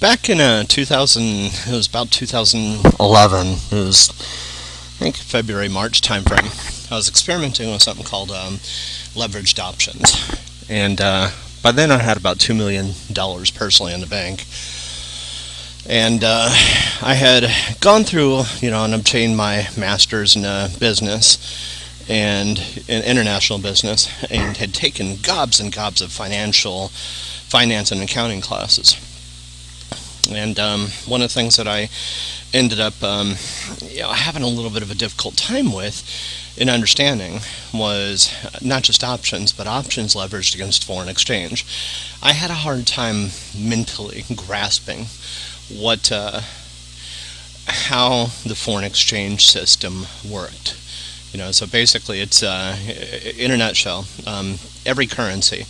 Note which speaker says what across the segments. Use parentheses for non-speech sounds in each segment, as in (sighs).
Speaker 1: back in uh, 2000, it was about 2011. It was, I think, February, March timeframe. I was experimenting with something called um, leveraged options, and uh, by then I had about two million dollars personally in the bank. And uh, I had gone through, you know, and obtained my master's in uh, business and in international business, and had taken gobs and gobs of financial, finance and accounting classes. And um, one of the things that I ended up um, you know, having a little bit of a difficult time with in understanding was not just options, but options leveraged against foreign exchange. I had a hard time mentally grasping what uh, how the foreign exchange system worked. You know, so basically, it's uh, in a nutshell, um, every currency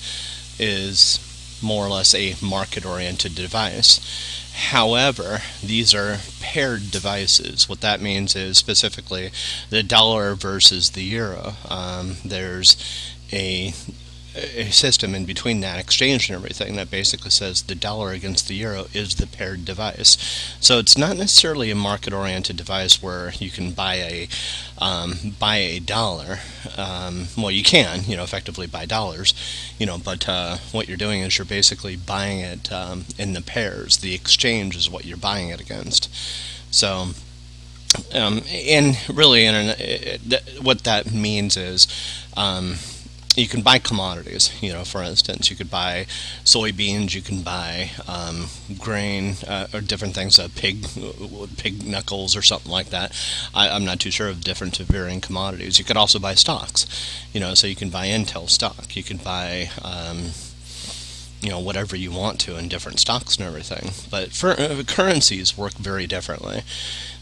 Speaker 1: is more or less a market-oriented device. However, these are paired devices. What that means is specifically the dollar versus the euro. Um, there's a a system in between that exchange and everything that basically says the dollar against the euro is the paired device. So it's not necessarily a market-oriented device where you can buy a um, buy a dollar. Um, well, you can, you know, effectively buy dollars, you know, but uh, what you're doing is you're basically buying it um, in the pairs. The exchange is what you're buying it against. So. Um, and really, what that means is um, you can buy commodities. You know, for instance, you could buy soybeans, you can buy um, grain uh, or different things, uh, pig pig knuckles or something like that. I, am not too sure of different varying commodities. You could also buy stocks. You know, so you can buy Intel stock. You can buy um, you know whatever you want to in different stocks and everything. But for, uh, currencies work very differently.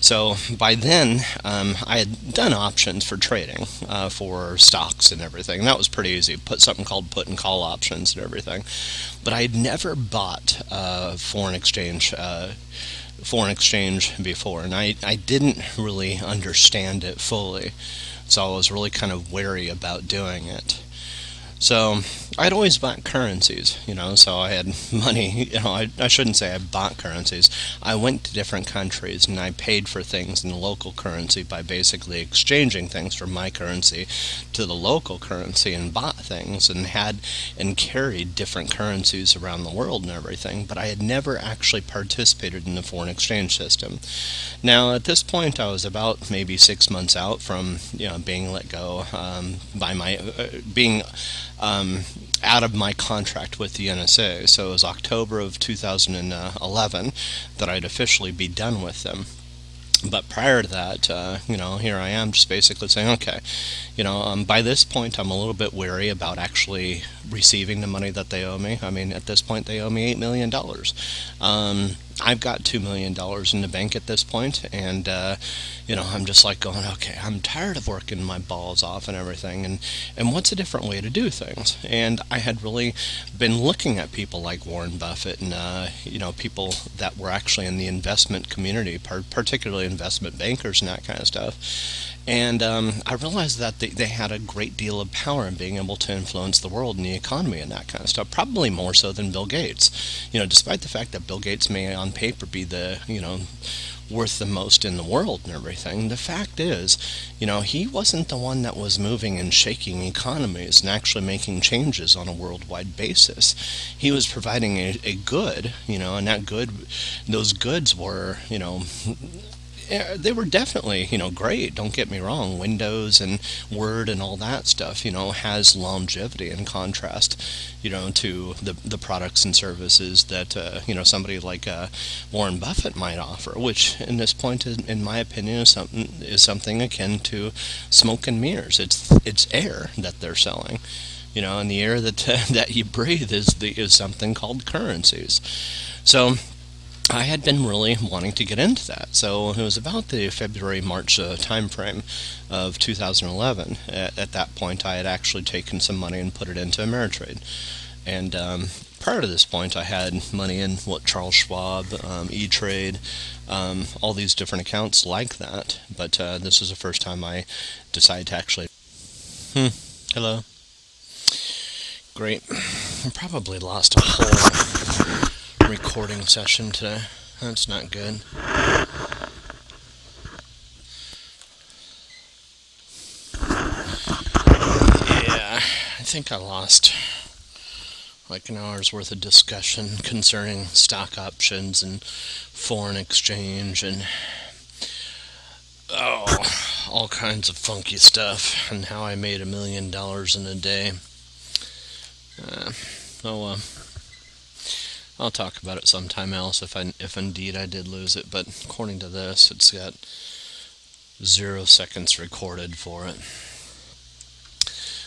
Speaker 1: So by then, um, I had done options for trading uh, for stocks and everything. That was pretty easy. Put something called put and call options and everything. But I had never bought uh, foreign exchange. Uh, foreign exchange before, and I, I didn't really understand it fully, so I was really kind of wary about doing it. So I'd always bought currencies, you know, so I had (laughs) money, you know, I, I shouldn't say I bought currencies. I went to different countries and I paid for things in the local currency by basically exchanging things from my currency to the local currency and bought things and had and carried different currencies around the world and everything, but I had never actually participated in the foreign exchange system. Now, at this point, I was about maybe six months out from, you know, being let go um, by my, uh, being um, out of my contract with the NSA. So it was October of 2011 that I'd officially be done with them. But prior to that, uh, you know, here I am just basically saying, okay, you know, um, by this point, I'm a little bit wary about actually receiving the money that they owe me. I mean, at this point, they owe me $8 million. Um, I've got $2 million in the bank at this point, and, uh, you know, I'm just like going, okay, I'm tired of working my balls off and everything, and, and what's a different way to do things? And I had really been looking at people like Warren Buffett and, uh, you know, people that were actually in the investment community, particularly investment bankers and that kind of stuff. And um, I realized that they, they had a great deal of power in being able to influence the world and the economy and that kind of stuff, probably more so than Bill Gates. You know, despite the fact that Bill Gates may on paper be the, you know, worth the most in the world and everything, the fact is, you know, he wasn't the one that was moving and shaking economies and actually making changes on a worldwide basis. He was providing a, a good, you know, and that good, those goods were, you know, they were definitely, you know, great. Don't get me wrong. Windows and Word and all that stuff, you know, has longevity in contrast, you know, to the the products and services that uh, you know somebody like uh, Warren Buffett might offer. Which, in this point, is, in my opinion, is something is something akin to smoke and mirrors. It's it's air that they're selling you know, and the air that uh, (laughs) that you breathe is the is something called currencies. So I had been really wanting to get into that. So it was about the February March uh, time frame of 2011. At, at, that point, I had actually taken some money and put it into Ameritrade. And um, prior to this point, I had money in what Charles Schwab, um, E Trade, um, all these different accounts like that. But uh, this was the first time I decided to actually. Hmm. Hello. Great. I probably lost a whole recording session today. That's not good. Yeah, I think I lost like an hour's worth of discussion concerning stock options and foreign exchange and oh, all kinds of funky stuff and how I made a million dollars in a day. Uh, oh, uh, I'll talk about it sometime else if I if indeed I did lose it. But according to this, it's got zero seconds recorded for it.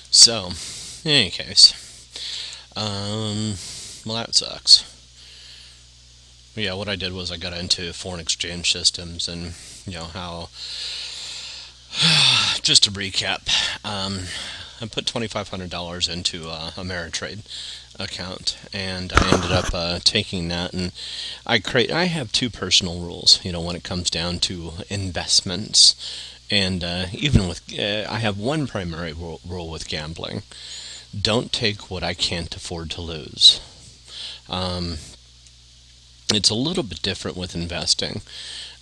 Speaker 1: So, in any case, um, well that sucks. Yeah, what I did was I got into foreign exchange systems and you know how. (sighs) Just to recap, um, I put twenty five hundred dollars into uh, Ameritrade account, and I ended up uh, taking that. And I create. I have two personal rules. You know, when it comes down to investments, and uh, even with, uh, I have one primary rule, rule, with gambling: don't take what I can't afford to lose. Um, it's a little bit different with investing.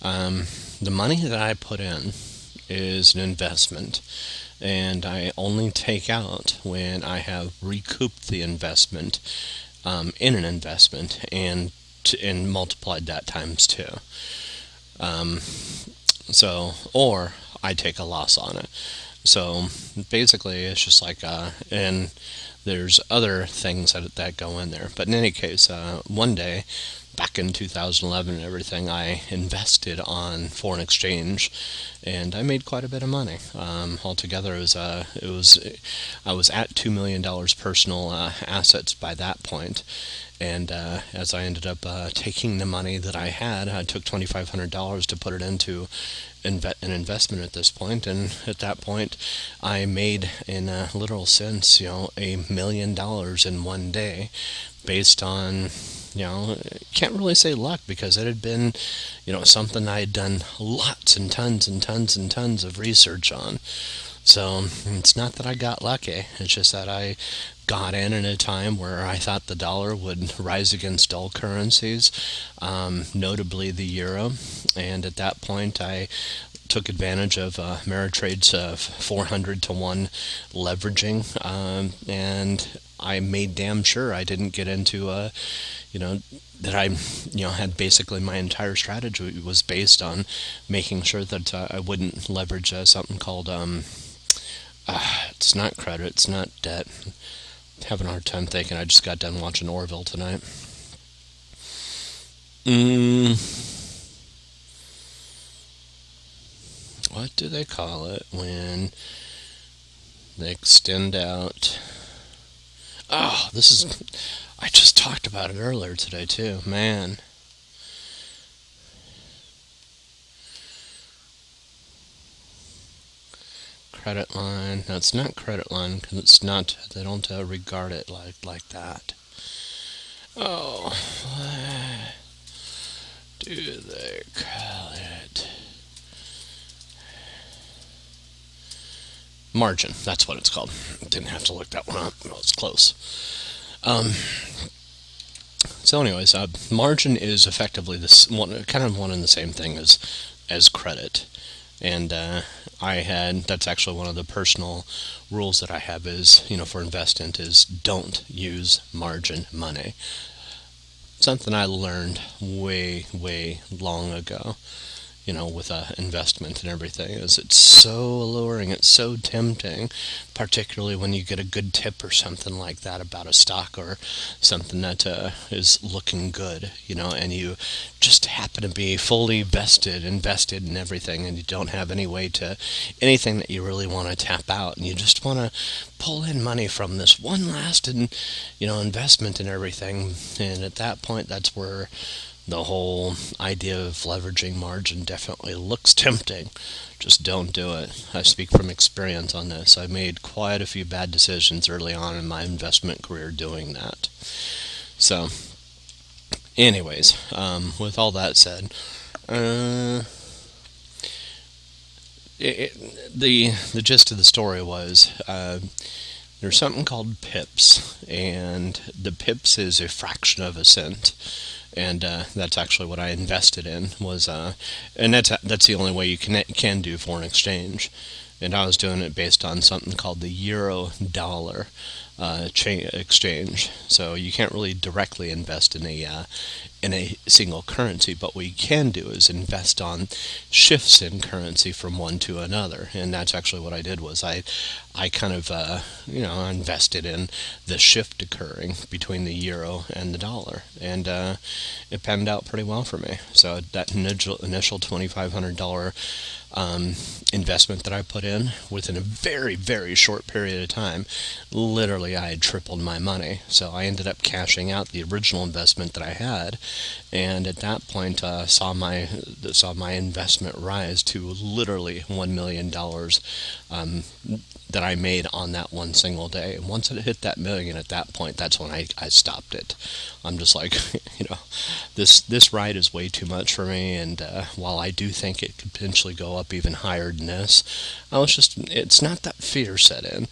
Speaker 1: Um, the money that I put in is an investment and I only take out when I have recouped the investment um, in an investment and and multiplied that times two. Um, so, or I take a loss on it. So basically, it's just like, uh, and there's other things that that go in there. But in any case, uh, one day back in 2011 and everything, I invested on foreign exchange, and I made quite a bit of money. Um, altogether, it was uh, it was I was at two million dollars personal uh, assets by that point, and uh, as I ended up uh, taking the money that I had, I took twenty five hundred dollars to put it into inve- an investment at this point, and at that point, I made, in a literal sense, you know, a million dollars in one day, based on you know, can't really say luck because it had been, you know, something I had done lots and tons and tons and tons of research on. So it's not that I got lucky. It's just that I got in at a time where I thought the dollar would rise against all currencies, um, notably the euro. And at that point, I took advantage of uh, Ameritrade's uh, 400 to 1 leveraging, um, and I made damn sure I didn't get into a, you know, that I, you know, had basically my entire strategy was based on making sure that uh, I wouldn't leverage uh, something called, um, uh, it's not credit, it's not debt. having a hard time thinking. I just got done watching Orville tonight. Mm. What do they call it when they extend out? Oh, this is. I just talked about it earlier today, too. Man. Credit line. No, it's not credit line because it's not. They don't uh, regard it like like that. Oh, do they call it? Margin. That's what it's called. Didn't have to look that one up. It was close. Um, so, anyways, uh, margin is effectively this one, kind of one and the same thing as as credit. And uh, I had that's actually one of the personal rules that I have is you know for investment is don't use margin money. Something I learned way way long ago you know, with a investment and everything is it's so alluring, it's so tempting, particularly when you get a good tip or something like that about a stock or something that uh, is looking good, you know, and you just happen to be fully vested, invested in everything, and you don't have any way to anything that you really want to tap out, and you just want to pull in money from this one last and you know investment and everything, and at that point, that's where the whole idea of leveraging margin definitely looks tempting. Just don't do it. I speak from experience on this. I made quite a few bad decisions early on in my investment career doing that. So, anyways, um, with all that said, uh, it, it, the the gist of the story was uh, there's something called pips, and the pips is a fraction of a cent and uh, that's actually what I invested in was, uh, and that's that's the only way you can can do foreign exchange, and I was doing it based on something called the euro dollar uh, cha- exchange. So you can't really directly invest in a uh, in a single currency, but what you can do is invest on shifts in currency from one to another, and that's actually what I did. Was I I kind of uh, you know invested in the shift occurring between the euro and the dollar, and uh, it panned out pretty well for me. So that initial initial twenty five hundred dollar um, investment that I put in within a very, very short period of time, literally I had tripled my money. So I ended up cashing out the original investment that I had, and at that point uh, saw my saw my investment rise to literally one million dollars um, that I made on that one single day. And once it hit that million, at that point, that's when I, I stopped it. I'm just like, (laughs) you know, this this ride is way too much for me. And uh, while I do think it could potentially go up even higher than this, I was just it's not that fear set in.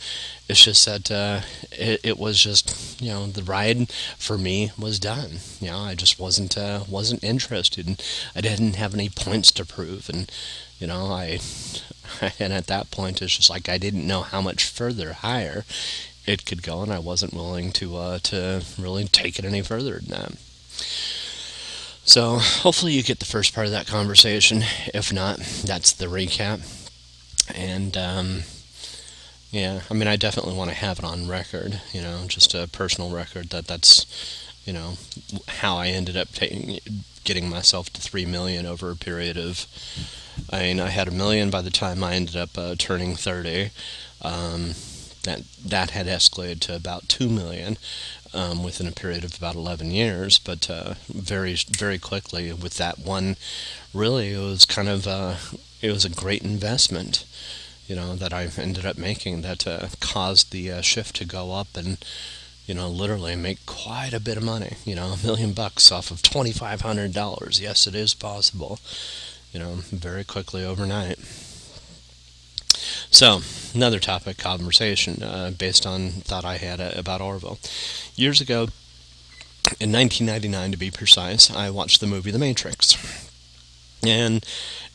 Speaker 1: It's just that uh, it, it was just you know the ride for me was done. You know I just wasn't uh, wasn't interested. And I didn't have any points to prove, and you know I (laughs) and at that point it's just like I didn't know how much further higher it could go, and I wasn't willing to uh, to really take it any further than that. So hopefully you get the first part of that conversation. If not, that's the recap. And um, yeah, I mean, I definitely want to have it on record. You know, just a personal record that that's you know how I ended up taking getting myself to three million over a period of. I mean, I had a million by the time I ended up uh, turning thirty. Um, that that had escalated to about two million um, within a period of about 11 years, but uh, very very quickly with that one, really it was kind of uh, it was a great investment, you know, that I ended up making that uh, caused the uh, shift to go up and you know literally make quite a bit of money, you know, a million bucks off of twenty five hundred dollars. Yes, it is possible, you know, very quickly overnight. So, another topic conversation uh, based on thought I had uh, about Orville. Years ago, in 1999 to be precise, I watched the movie The Matrix. And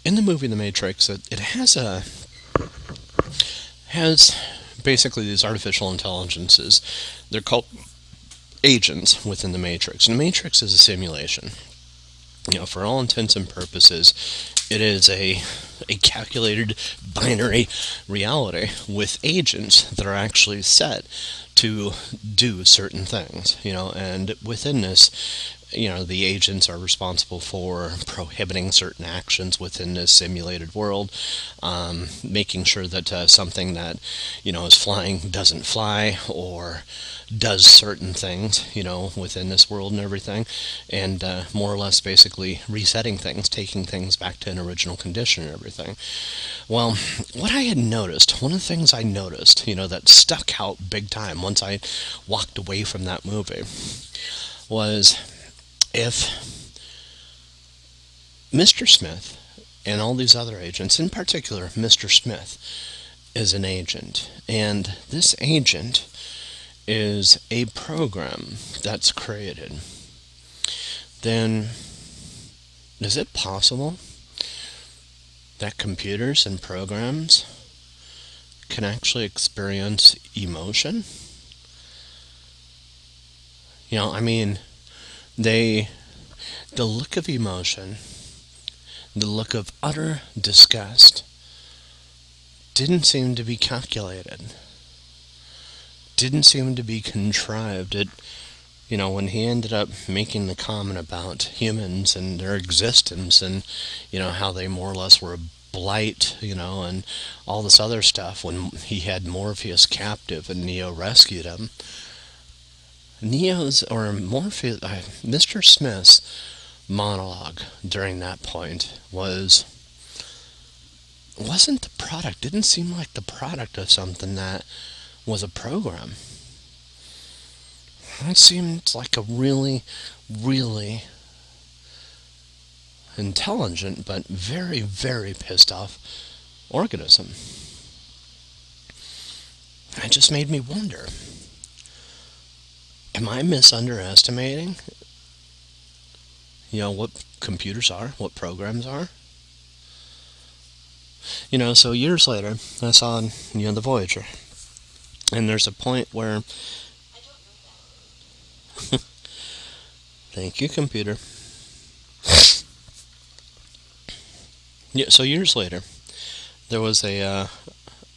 Speaker 1: in the movie The Matrix, it, it has a has basically these artificial intelligences. They're called agents within the Matrix. And the Matrix is a simulation. You know, for all intents and purposes, it is a a calculated binary reality with agents that are actually set to do certain things, you know, and within this, you know, the agents are responsible for prohibiting certain actions within this simulated world, um, making sure that uh, something that, you know, is flying doesn't fly, or does certain things, you know, within this world and everything, and uh, more or less basically resetting things, taking things back to an original condition and everything. Well, what I had noticed, one of the things I noticed, you know, that stuck out big time once I walked away from that movie, was if Mr. Smith and all these other agents, in particular Mr. Smith, is an agent, and this agent is a program that's created, then is it possible that computers and programs can actually experience emotion? You know, I mean, they, the look of emotion, the look of utter disgust, didn't seem to be calculated didn't seem to be contrived. It, you know, when he ended up making the comment about humans and their existence and, you know, how they more or less were a blight, you know, and all this other stuff when he had Morpheus captive and Neo rescued him. Neo's, or Morpheus, uh, Mr. Smith's monologue during that point was wasn't the product didn't seem like the product of something that was a program. It seemed like a really, really intelligent but very, very pissed off organism. It just made me wonder am I misunderestimating you know, what computers are, what programs are. You know, so years later, I saw, you know, the Voyager. And there's a point where. (laughs) Thank you, computer. yeah, so years later, there was a uh,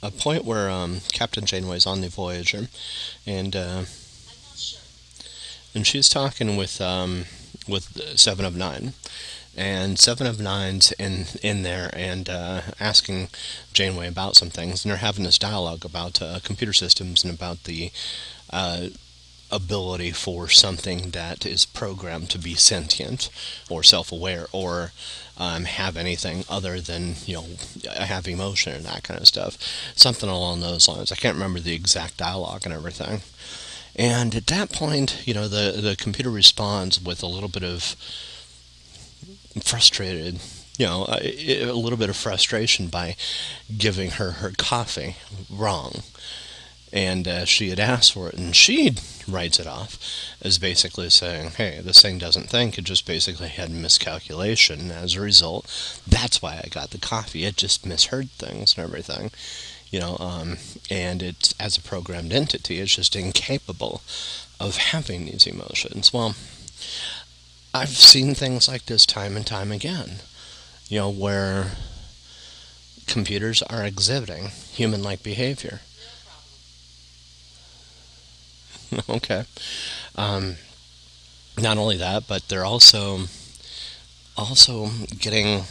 Speaker 1: a point where um, Captain Janeway's on the Voyager, and uh, and she's talking with um, with Seven of Nine, and Seven of Nine's in in there and uh, asking Janeway about some things, and they're having this dialogue about uh, computer systems and about the uh, ability for something that is programmed to be sentient or self-aware or um, have anything other than you know have emotion and that kind of stuff, something along those lines. I can't remember the exact dialogue and everything. And at that point, you know, the the computer responds with a little bit of frustrated, you know, a, a little bit of frustration by giving her her coffee wrong and uh, she had asked for it, and she writes it off as basically saying, "Hey, this thing doesn't think; it just basically had miscalculation. As a result, that's why I got the coffee. It just misheard things and everything, you know. Um, and it's as a programmed entity, it's just incapable of having these emotions. Well, I've seen things like this time and time again, you know, where computers are exhibiting human-like behavior." (laughs) okay. Um, not only that, but they're also also getting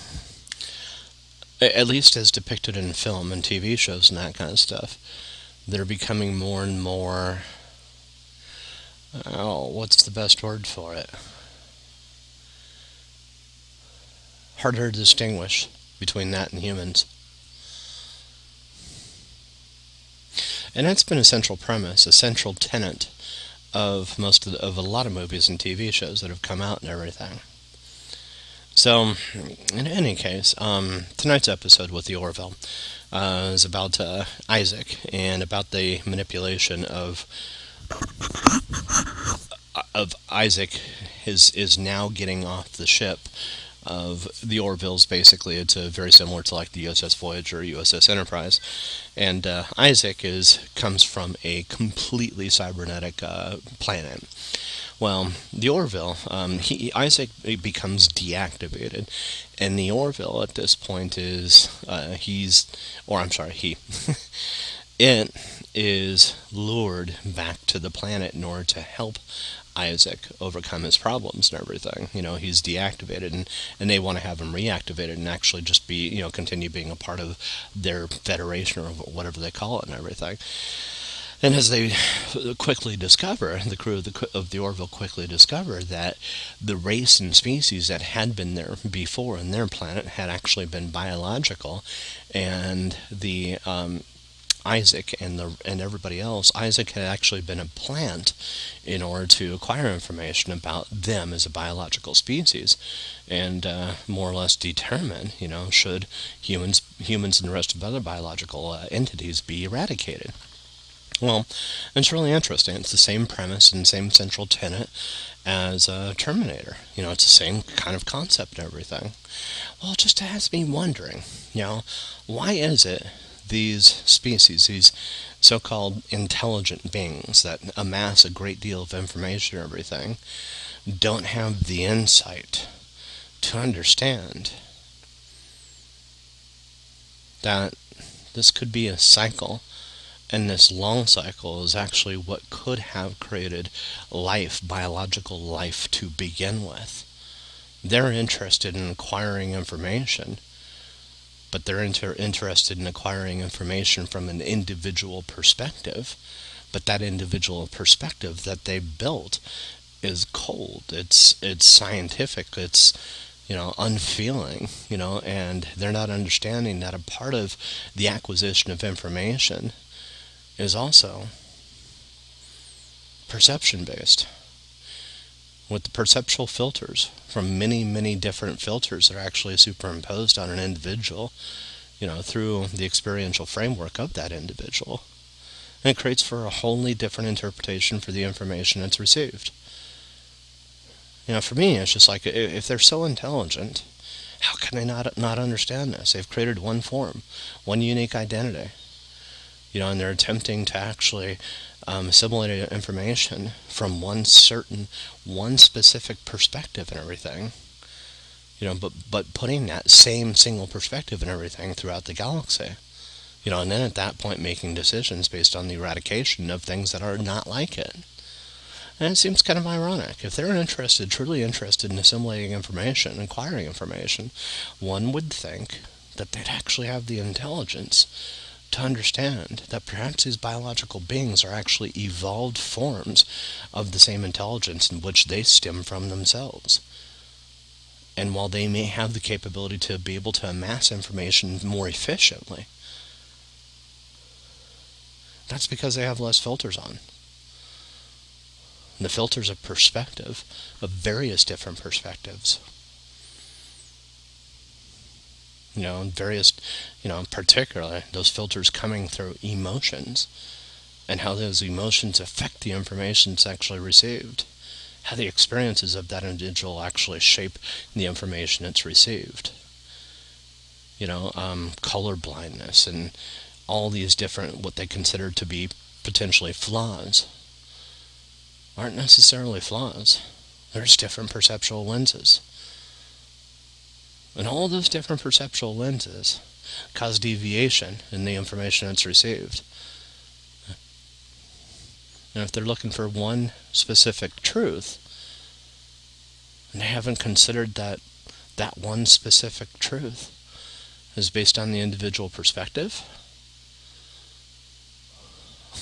Speaker 1: at least as depicted in film and TV shows and that kind of stuff. They're becoming more and more. Oh, what's the best word for it? Harder to distinguish between that and humans. And that's been a central premise, a central tenet of most of, the, of a lot of movies and TV shows that have come out and everything. So, in any case, um, tonight's episode with the Orville uh, is about uh, Isaac and about the manipulation of of Isaac is is now getting off the ship of the Orvilles. Basically, it's a, very similar to like the USS Voyager, USS Enterprise, and uh, Isaac is comes from a completely cybernetic uh, planet. Well, the Orville, um, he, Isaac becomes deactivated, and the Orville at this point is uh, he's, or I'm sorry, he, (laughs) it is lured back to the planet in order to help Isaac overcome his problems and everything. You know, he's deactivated, and, and they want to have him reactivated and actually just be, you know, continue being a part of their federation or whatever they call it and everything. And as they quickly discover, the crew of the, of the Orville quickly discover that the race and species that had been there before in their planet had actually been biological, and the um, Isaac and the and everybody else, Isaac had actually been a plant in order to acquire information about them as a biological species, and uh, more or less determine, you know, should humans humans and the rest of other biological uh, entities be eradicated. Well, it's really interesting. It's the same premise and same central tenet as uh, Terminator. You know, it's the same kind of concept and everything. Well, it just has me wondering, you know, why is it these species, these so called intelligent beings that amass a great deal of information and everything, don't have the insight to understand that this could be a cycle, and this long cycle is actually what could have created life, biological life to begin with. They're interested in acquiring information but they're inter- interested in acquiring information from an individual perspective. But that individual perspective that they built is cold. It's it's scientific. It's you know unfeeling. You know, and they're not understanding that a part of the acquisition of information is also perception based with the perceptual filters from many, many different filters that are actually superimposed on an individual, you know, through the experiential framework of that individual. And it creates for a wholly different interpretation for the information that's received. You know, for me, it's just like if they're so intelligent, how can they not not understand this? They've created one form, one unique identity. You know, and they're attempting to actually um, assimilate information from one certain, one specific perspective and everything. You know, but but putting that same single perspective and everything throughout the galaxy. You know, and then at that point making decisions based on the eradication of things that are not like it. And it seems kind of ironic. If they're interested, truly interested in assimilating information, acquiring information, one would think that they'd actually have the intelligence to understand that perhaps these biological beings are actually evolved forms of the same intelligence in which they stem from themselves. And while they may have the capability to be able to amass information more efficiently, that's because they have less filters on. The filters of perspective, of various different perspectives. You know, various, you know, particularly those filters coming through emotions and how those emotions affect the information that's actually received. How the experiences of that individual actually shape the information it's received. You know, um, color blindness and all these different, what they consider to be potentially flaws, aren't necessarily flaws. There's different perceptual lenses. And all those different perceptual lenses cause deviation in the information that's received. And if they're looking for one specific truth, and they haven't considered that that one specific truth is based on the individual perspective,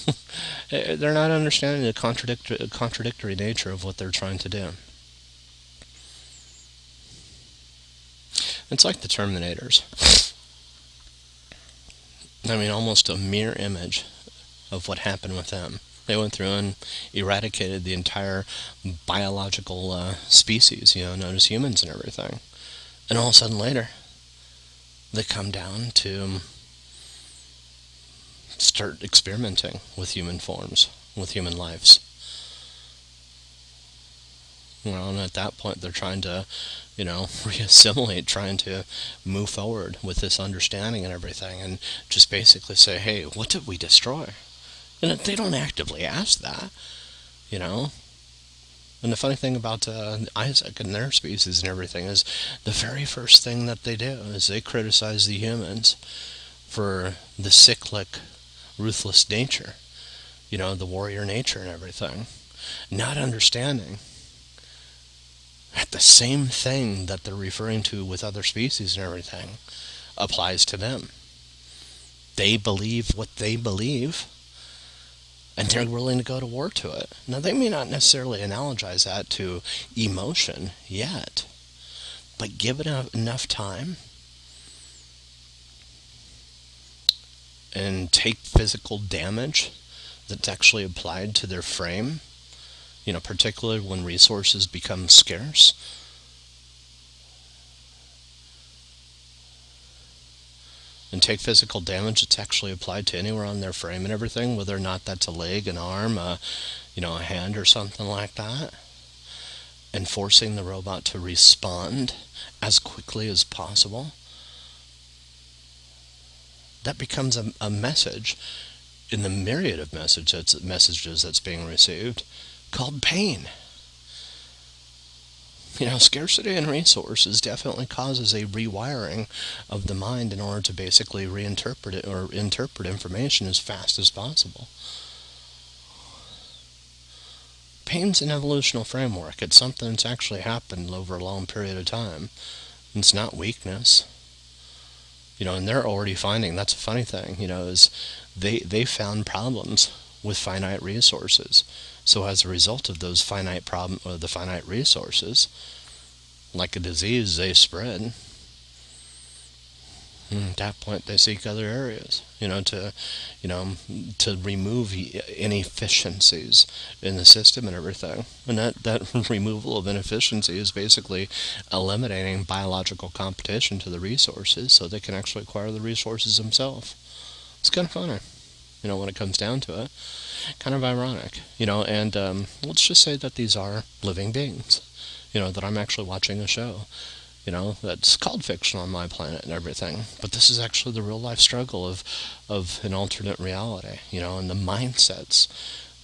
Speaker 1: (laughs) they're not understanding the contradictory nature of what they're trying to do. It's like the Terminators. I mean, almost a mirror image of what happened with them. They went through and eradicated the entire biological uh, species, you know, known as humans and everything. And all of a sudden later, they come down to start experimenting with human forms, with human lives. Know, and at that point, they're trying to, you know, (laughs) reassimilate, trying to move forward with this understanding and everything, and just basically say, hey, what did we destroy? And they don't actively ask that, you know. And the funny thing about uh, Isaac and their species and everything is the very first thing that they do is they criticize the humans for the cyclic ruthless nature, you know, the warrior nature and everything. Not understanding that the same thing that they're referring to with other species and everything applies to them. They believe what they believe, and they're willing to go to war to it. Now, they may not necessarily analogize that to emotion yet, but give it enough time and take physical damage that's actually applied to their frame, you know, particularly when resources become scarce. And take physical damage that's actually applied to anywhere on their frame and everything, whether or not that's a leg, an arm, a, you know, a hand or something like that. And forcing the robot to respond as quickly as possible that becomes a, a message in the myriad of messages, messages that's being received called pain. You know, scarcity in resources definitely causes a rewiring of the mind in order to basically reinterpret it or interpret information as fast as possible. Pain's an evolutional framework. It's something that's actually happened over a long period of time. It's not weakness you know, and they're already finding that's a funny thing, you know, is they they found problems with finite resources. So as a result of those finite problem or the finite resources, like a disease, they spread. And at that point, they seek other areas, you know, to, you know, to remove inefficiencies in the system and everything. And that, that (laughs) removal of inefficiency is basically eliminating biological competition to the resources so they can actually acquire the resources themselves. It's kind of funny, you know, when it comes down to it. Kind of ironic, you know, and um, let's just say that these are living beings you know, that I'm actually watching a show, you know, that's called fiction on my planet and everything. But this is actually the real life struggle of, of an alternate reality, you know, and the mindsets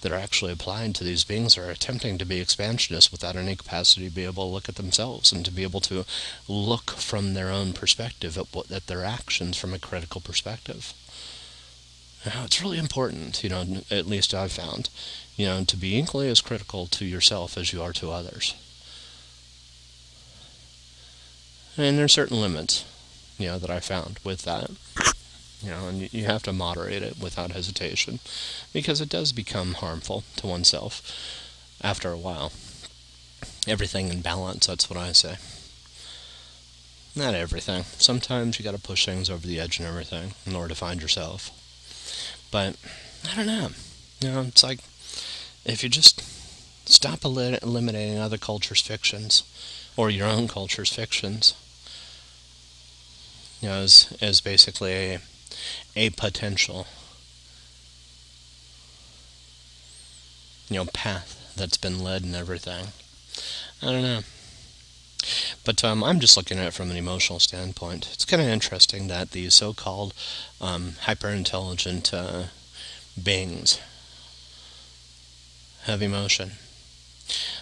Speaker 1: that are actually applied to these beings are attempting to be expansionists without any capacity to be able to look at themselves and to be able to look from their own perspective at, what, at their actions from a critical perspective. Now, it's really important, you know, at least I've found, you know, to be equally as critical to yourself as you are to others. And there are certain limits, you know, that I found with that. You know, and you have to moderate it without hesitation because it does become harmful to oneself after a while. Everything in balance, that's what I say. Not everything. Sometimes you got to push things over the edge and everything in order to find yourself. But I don't know. You know, it's like if you just stop eliminating other cultures' fictions or your own culture's fictions, you know, as as basically a a potential you know path that's been led and everything. I don't know. But um, I'm just looking at it from an emotional standpoint. It's kind of interesting that these so-called um, hyper-intelligent uh, beings have emotion.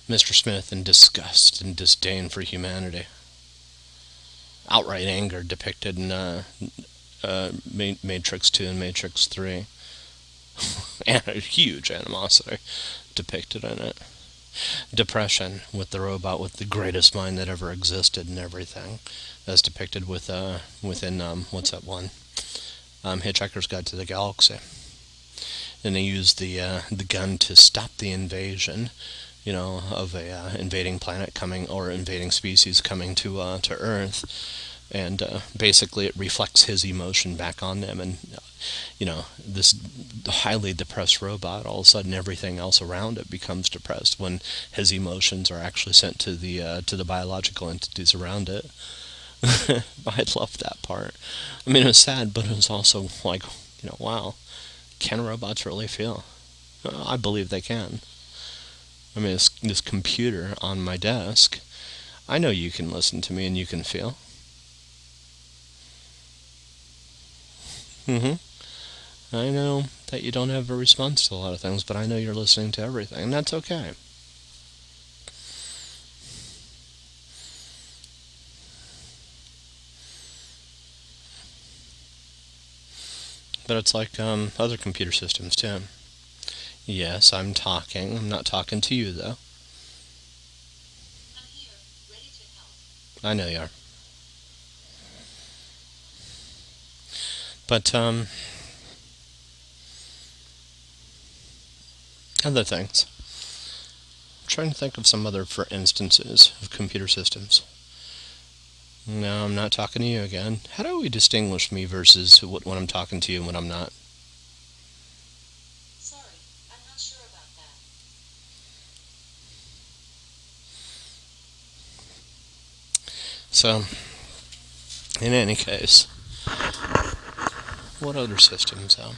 Speaker 1: Mr. Smith in disgust and disdain for humanity. Outright anger depicted in uh, uh, Matrix 2 and Matrix 3. (laughs) and a huge animosity depicted in it. Depression with the robot with the greatest mind that ever existed and everything, as depicted with uh, within um, what's that one? Um, Hitchhiker's Guide to the Galaxy. And they used the uh, the gun to stop the invasion, you know, of a uh, invading planet coming or invading species coming to uh, to Earth and uh, basically it reflects his emotion back on them and you know this highly depressed robot all of a sudden everything else around it becomes depressed when his emotions are actually sent to the uh, to the biological entities around it. (laughs) I love that part. I mean it was sad but it was also like you know wow can robots really feel? Uh, I believe they can. I mean this, this computer on my desk I know you can listen to me and you can feel Mm-hmm. I know that you don't have a response to a lot of things, but I know you're listening to everything, and that's okay. But it's like um, other computer systems, too. Yes, I'm talking. I'm not talking to you, though. I'm here, ready to help. i know you are. But um, other things. I'm trying to think of some other for instances of computer systems. No, I'm not talking to you again. How do we distinguish me versus what, when I'm talking to you and when I'm not?
Speaker 2: Sorry, I'm not sure about that.
Speaker 1: So, in any case, what other systems, though?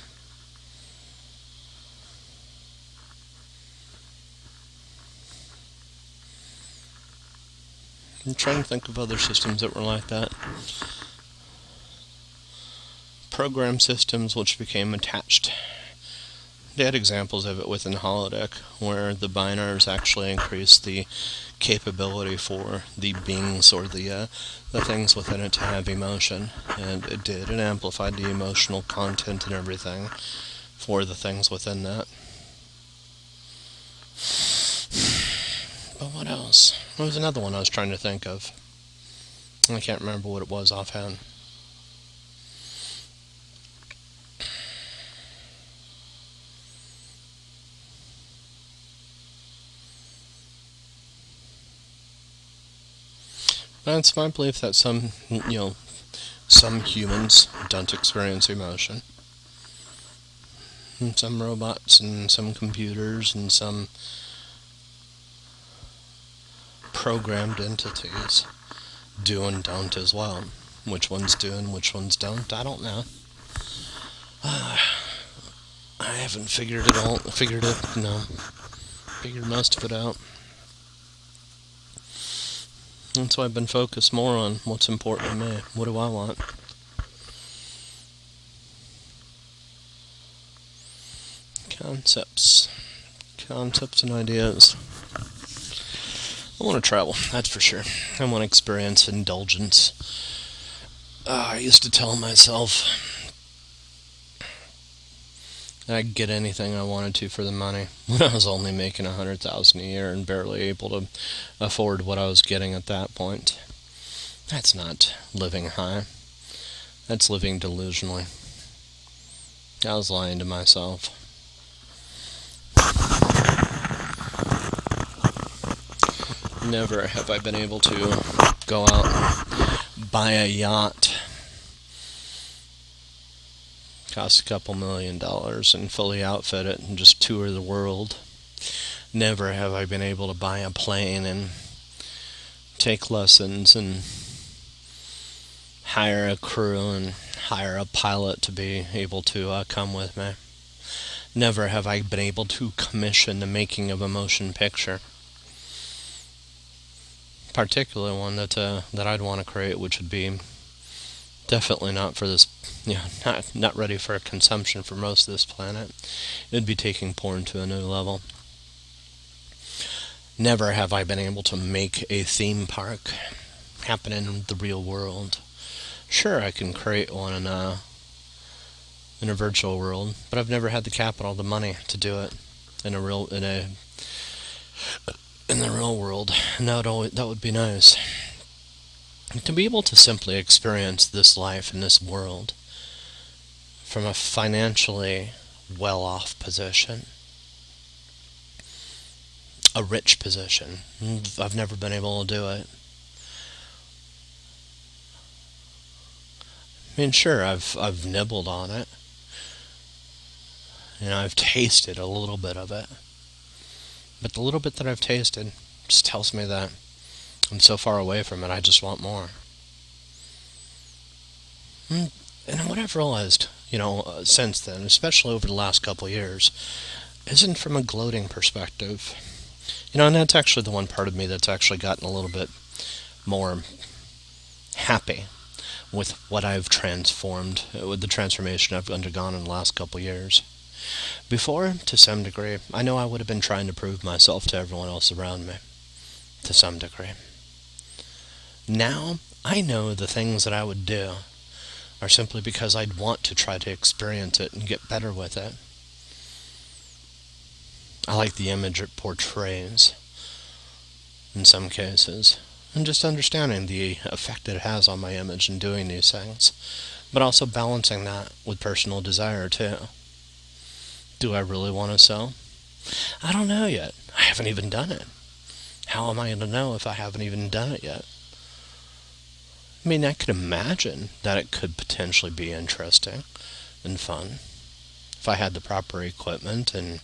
Speaker 1: I'm trying to think of other systems that were like that. Program systems which became attached. They had examples of it within Holodeck, where the Bynars actually increased the capability for the beings or the uh, the things within it to have emotion, and it did. It amplified the emotional content and everything for the things within that. But what else? There was another one I was trying to think of. I can't remember what it was offhand. It's my belief that some, you know, some humans don't experience emotion. And some robots and some computers and some programmed entities do and don't as well. Which ones do and which ones don't, I don't know. Uh, (sighs) I haven't figured it all, figured it, no, figured most of it out. That's why I've been focused more on what's important to me. What do I want? Concepts. Concepts and ideas. I want to travel, that's for sure. I want to experience indulgence. Uh, I used to tell myself I'd get anything I wanted to for the money (laughs) when I was only making a hundred thousand a year and barely able to afford what I was getting at that point. That's not living high. That's living delusionally. I was lying to myself. Never have I been able to go out and buy a yacht. Cost a couple million dollars and fully outfit it and just tour the world. Never have I been able to buy a plane and take lessons and hire a crew and hire a pilot to be able to uh, come with me. Never have I been able to commission the making of a motion picture particular one that uh, that I'd want to create, which would be definitely not for this, (laughs) know, not not ready for consumption for most of this planet. It'd be taking porn to a new level. Never have I been able to make a theme park happen in the real world. Sure, I can create one in a in a virtual world, but I've never had the capital, the money to do it in a real in a in the real world, that would always, that would be nice. To be able to simply experience this life in this world from a financially well-off position, a rich position. I've never been able to do it. I mean, sure, I've I've nibbled on it. You know, I've tasted a little bit of it. But the little bit that I've tasted just tells me that I'm so far away from it, I just want more. Hmm, and what I've realized, you know, uh, since then, especially over the last couple years, isn't from a gloating perspective. You know, and that's actually the one part of me that's actually gotten a little bit more happy with what I've transformed, uh, with the transformation I've undergone in the last couple years. Before, to some degree, I know I would have been trying to prove myself to everyone else around me. To some degree. Now, I know the things that I would do are simply because I'd want to try to experience it and get better with it. I like the image it portrays in some cases, and just understanding the effect it has on my image in doing these things, but also balancing that with personal desire too. Do I really want to sell? I don't know yet. I haven't even done it. How am I going to know if I haven't even done it yet? I mean, I could imagine that it could potentially be interesting and fun if I had the proper equipment and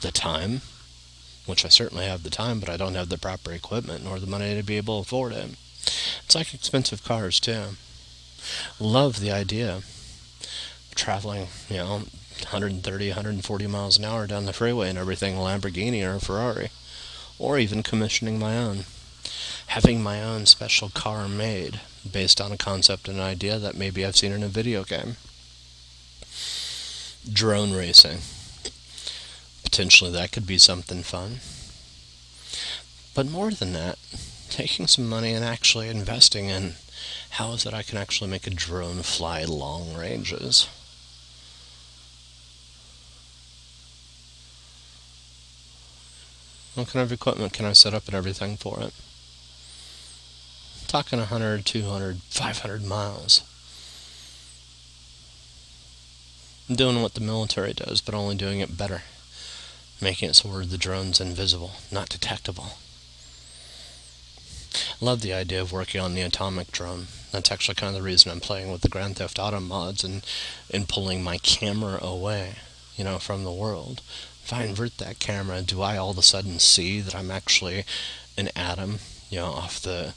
Speaker 1: the time, which I certainly have the time, but I don't have the proper equipment nor the money to be able to afford it. It's like expensive cars, too. Love the idea traveling, you know, 130, 140 miles an hour down the freeway and everything, a Lamborghini or a Ferrari, or even commissioning my own. Having my own special car made based on a concept and an idea that maybe I've seen in a video game. Drone racing. Potentially that could be something fun. But more than that, taking some money and actually investing in how is it I can actually make a drone fly long ranges. What kind of equipment can I set up and everything for it? Talking 100, 200, 500 miles. I'm doing what the military does, but only doing it better. Making it so the drone's invisible, not detectable. Love the idea of working on the atomic drone. That's actually kind of the reason I'm playing with the Grand Theft Auto mods and, and pulling my camera away, you know, from the world if I invert that camera, do I all of a sudden see that I'm actually an atom, you know, off the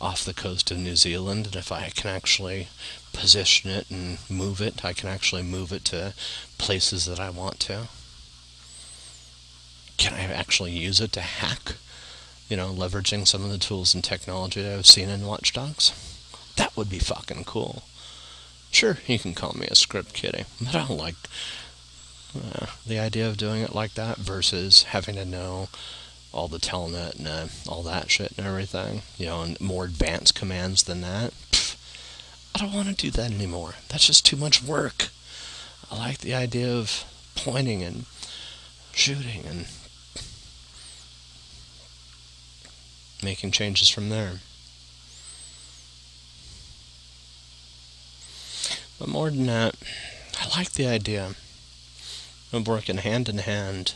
Speaker 1: off the coast of New Zealand, and if I can actually position it and move it, I can actually move it to places that I want to. Can I actually use it to hack you know, leveraging some of the tools and technology that I've seen in Watch Dogs. That would be fucking cool. Sure, you can call me a script kiddie, but I don't like uh, the idea of doing it like that versus having to know all the telnet and uh, all that shit and everything, you know, and more advanced commands than that. I don't want to do that anymore. That's just too much work. I like the idea of pointing and shooting and making changes from there. But more than that, I like the idea of working hand in hand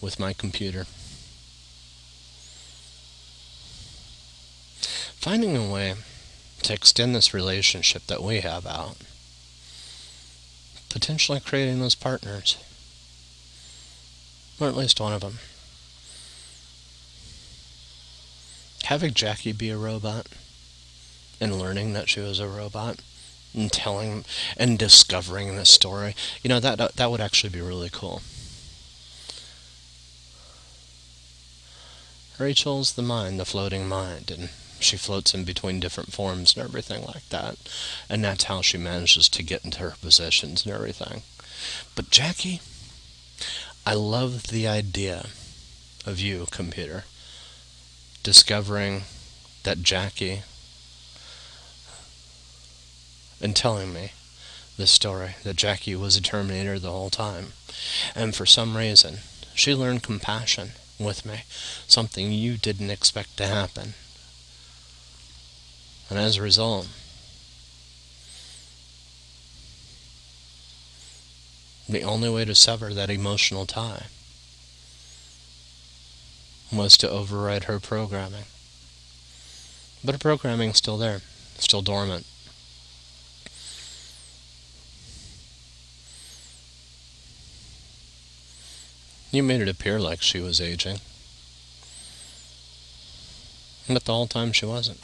Speaker 1: with my computer. Finding a way to extend this relationship that we have out. Potentially creating those partners. Or at least one of them. Having Jackie be a robot and learning that she was a robot and telling and discovering this story, you know that that would actually be really cool. Rachel's the mind, the floating mind, and she floats in between different forms and everything like that. And that's how she manages to get into her positions and everything. But Jackie, I love the idea of you, computer, discovering that Jackie and telling me this story that Jackie was a Terminator the whole time. And for some reason, she learned compassion with me, something you didn't expect to happen. And as a result, the only way to sever that emotional tie was to override her programming. But her programming's still there, still dormant. You made it appear like she was aging. But the whole time she wasn't.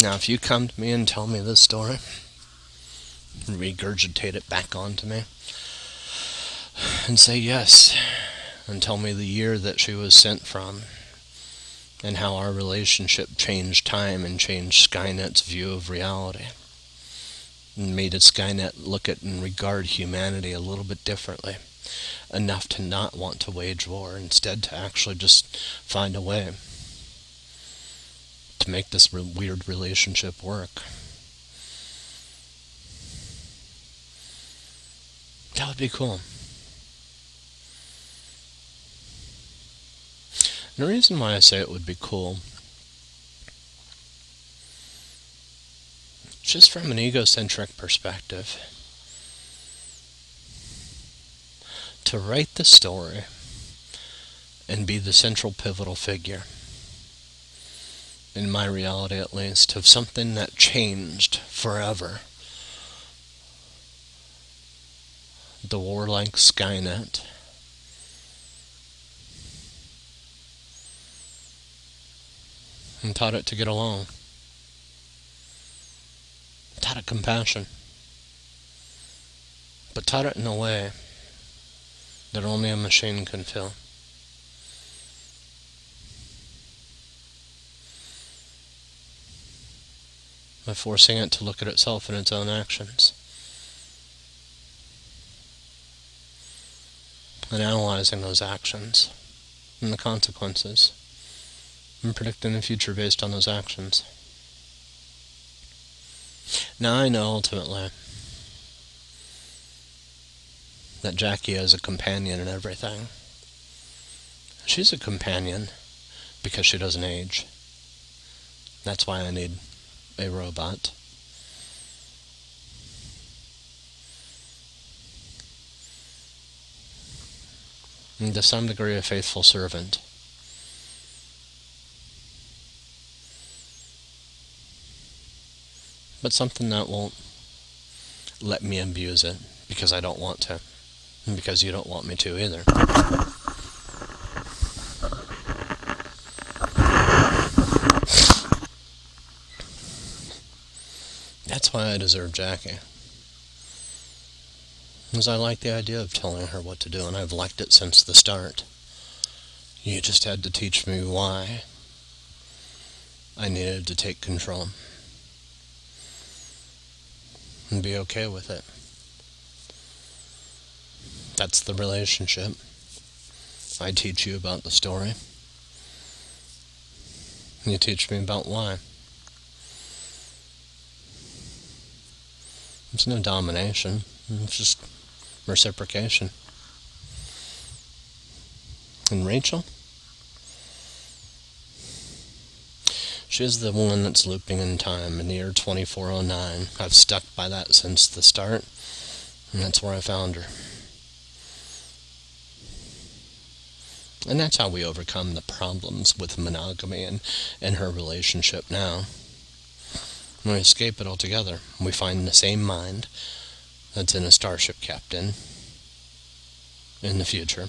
Speaker 1: Now, if you come to me and tell me this story, regurgitate it back onto me, and say yes, and tell me the year that she was sent from, and how our relationship changed time and changed Skynet's view of reality, and made Skynet look at and regard humanity a little bit differently, enough to not want to wage war, instead to actually just find a way to make this re- weird relationship work. That would be cool. And the reason why I say it would be cool, just from an egocentric perspective, to write the story and be the central pivotal figure in my reality at least, of something that changed forever. The warlike Skynet. And taught it to get along. Taught it compassion. But taught it in a way that only a machine can feel. By forcing it to look at itself and its own actions. And analyzing those actions and the consequences, and predicting the future based on those actions. Now I know ultimately that Jackie is a companion in everything. She's a companion because she doesn't age. That's why I need a robot. And to some degree a faithful servant. But something that won't let me abuse it because I don't want to. And because you don't want me to either. That's why I deserve Jackie. Because I like the idea of telling her what to do, and I've liked it since the start. You just had to teach me why I needed to take control and be okay with it. That's the relationship. I teach you about the story. You teach me about why. It's no domination. It's just reciprocation. And Rachel? She's the one that's looping in time in the year 2409. I've stuck by that since the start, and that's where I found her. And that's how we overcome the problems with monogamy and, and her relationship now. We escape it altogether. We find the same mind that's in a starship captain in the future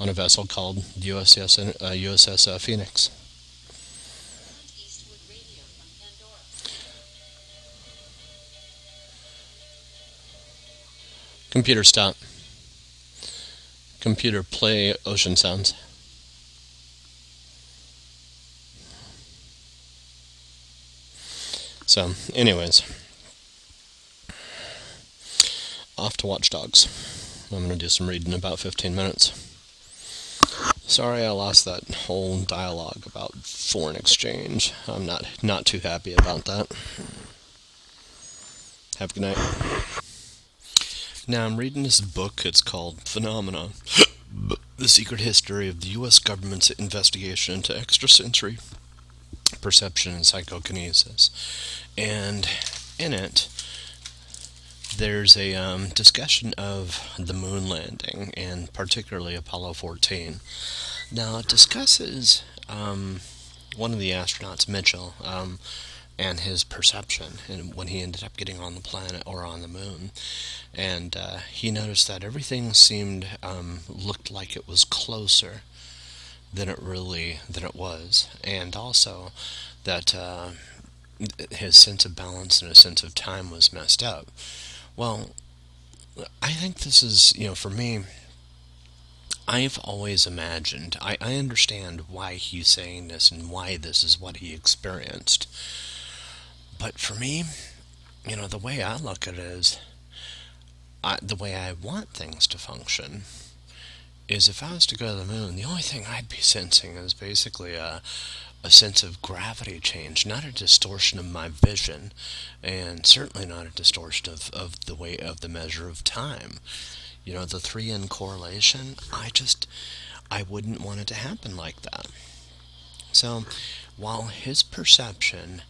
Speaker 1: on a vessel called USS, uh, USS uh, Phoenix. Computer stop. Computer play ocean sounds. So, anyways, off to Watch Dogs. I'm going to do some reading in about 15 minutes. Sorry I lost that whole dialogue about foreign exchange. I'm not not too happy about that. Have a good night. Now I'm reading this book. It's called Phenomenon: (coughs) The Secret History of the U.S. Government's Investigation into Extrasensory Perception and Psychokinesis. And in it, there's a um, discussion of the moon landing and particularly Apollo 14. Now, it discusses um, one of the astronauts, Mitchell, um, and his perception and when he ended up getting on the planet or on the moon. And uh, he noticed that everything seemed, um, looked like it was closer than it really, than it was. And also that uh, his sense of balance and his sense of time was messed up. Well, I think this is, you know, for me, I've always imagined, I, I understand why he's saying this and why this is what he experienced. But for me, you know, the way I look at it is, I, the way I want things to function is if I was to go to the moon, the only thing I'd be (laughs) sensing is basically a, a sense of gravity change, not a distortion of my vision, and certainly not a distortion of, of the way of the measure of time. You know, the three in correlation, I just, I wouldn't want it to happen like that. So, while his perception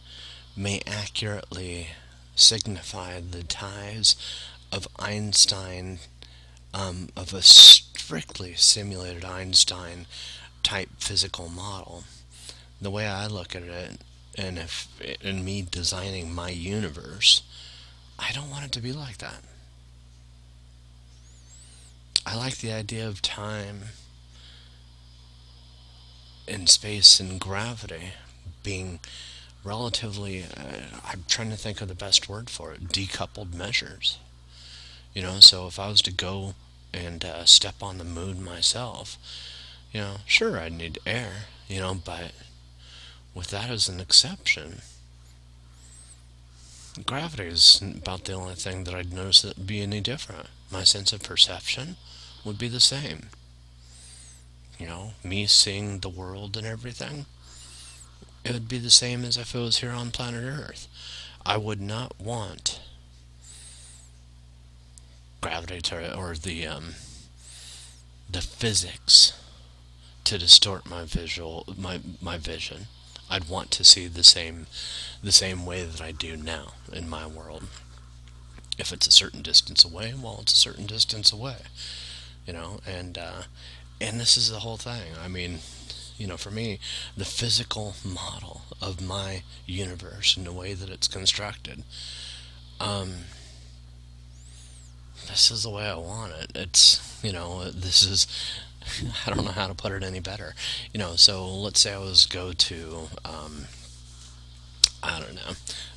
Speaker 1: may accurately signify the ties of Einstein, um, of a strictly simulated Einstein type physical model, the way I look at it, and if in me designing my universe, I don't want it to be like that. I like the idea of time and space and gravity being relatively, uh, I'm trying to think of the best word for it, decoupled measures. You know, so if I was to go and uh, step on the moon myself, you know, sure, I'd need air, you know, but with that as an exception, gravity is about the only thing that I'd notice that would be any different. My sense of perception would be the same. You know, me seeing the world and everything, it would be the same as if it was here on planet Earth. I would not want gravity to, or the um, the physics to distort my visual my my vision. I'd want to see the same the same way that I do now in my world. If it's a certain distance away, well, it's a certain distance away, you know. And uh, and this is the whole thing. I mean, you know, for me, the physical model of my universe and the way that it's constructed. Um, this is the way I want it. It's, you know, this is, (laughs) I don't know how to put it any better. You know, so let's say I was go to, um, I don't know,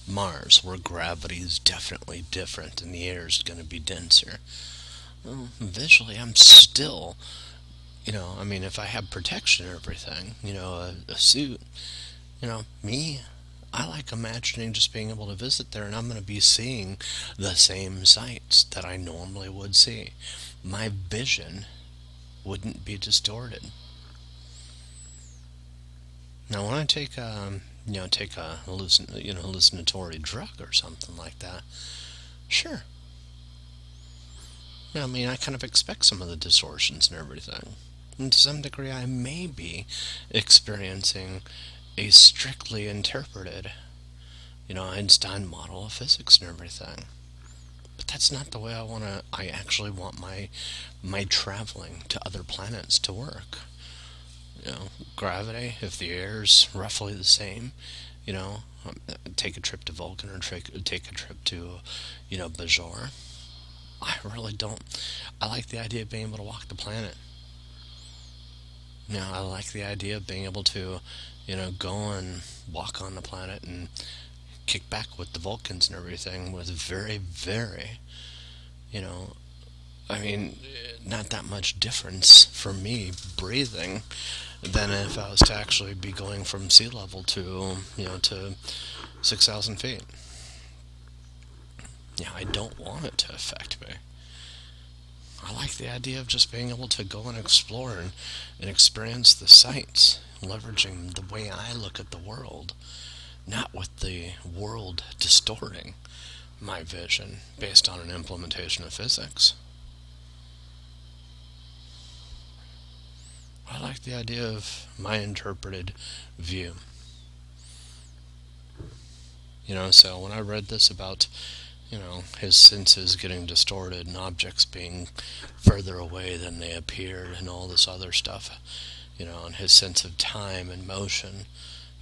Speaker 1: Mars, where gravity is definitely different and the air is going to be denser. Well, visually, I'm still you know, I mean, if I have protection and everything, you know, a, a suit, you know, me, I like imagining just being able to visit there and I'm going to be seeing the same sights that I normally would see. My vision wouldn't be distorted. Now, when I take, um, you know, take a hallucin- you know hallucinatory drug or something like that, sure. I mean, I kind of expect some of the distortions and everything. And to some degree, I may be experiencing a strictly interpreted, you know, Einstein model of physics and everything. But that's not the way I want to. I actually want my my traveling to other planets to work. You know, gravity. If the air's roughly the same, you know, um, take a trip to Vulcan or take take a trip to, you know, Bajor. I really don't. I like the idea of being able to walk the planet. You know, I like the idea of being able to, you know, go and walk on the planet and kick back with the Vulcans and everything was very, very, you know, I mean, not that much difference for me breathing than if I was to actually be going from sea level to, you know, to 6,000 feet. Yeah, I don't want it to affect me. I like the idea of just being able to go and explore and, and experience the sights, leveraging the way I look at the world, not with the world distorting my vision based on an implementation of physics. I like the idea of my interpreted view. You know, so when I read this about you know, his senses getting distorted and objects being further away than they appeared and all this other stuff, you know, and his sense of time and motion,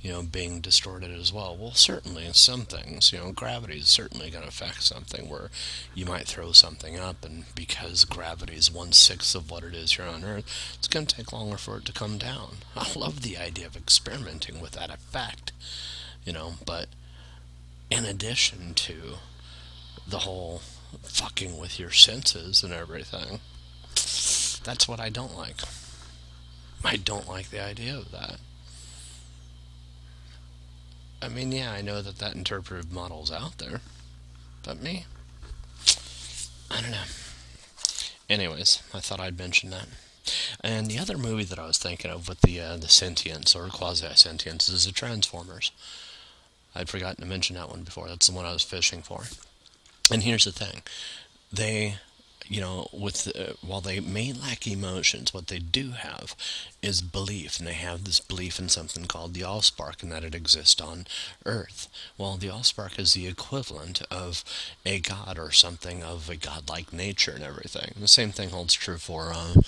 Speaker 1: you know, being distorted as well. Well, certainly in some things, you know, gravity is certainly going to affect something where you might throw something up, and because gravity is one sixth of what it is here on Earth, it's going to take longer for it to come down. (laughs) I love the idea of experimenting with that effect, you know, but in addition to the whole fucking with your senses and everything. That's what I don't like. I don't like the idea of that. I mean, yeah, I know that that interpretive model's out there, but me, I don't know. Anyways, I thought I'd mention that. And the other movie that I was thinking of with the uh, the sentience or quasi sentience is the Transformers. I'd forgotten to mention that one before. That's the one I was fishing for. And here's the thing they, you know, with uh, while they may lack emotions, what they do have is belief, and they have this belief in something called the Allspark, and that it exists on Earth. Well, the Allspark is the equivalent of a god or something of a godlike nature and everything. The same thing holds true for. Uh,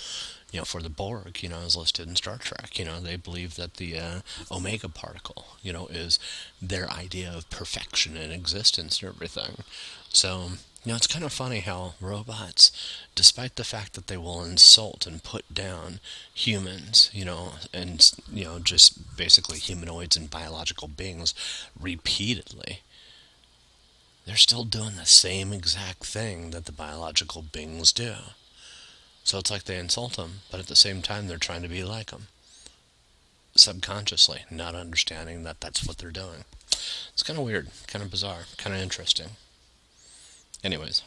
Speaker 1: you know, for the Borg, you know, is listed in Star Trek. You know, they believe that the uh, Omega particle, you know, is their idea of perfection and existence and everything. So, you know, it's kind of funny how robots, despite the fact that they will insult and put down humans, you know, and, you know, just basically humanoids and biological beings repeatedly, they're still doing the same exact thing that the biological beings do. So it's like they insult them, but at the same time, they're trying to be like them. Subconsciously, not understanding that that's what they're doing. It's kind of weird, kind of bizarre, kind of interesting. Anyways,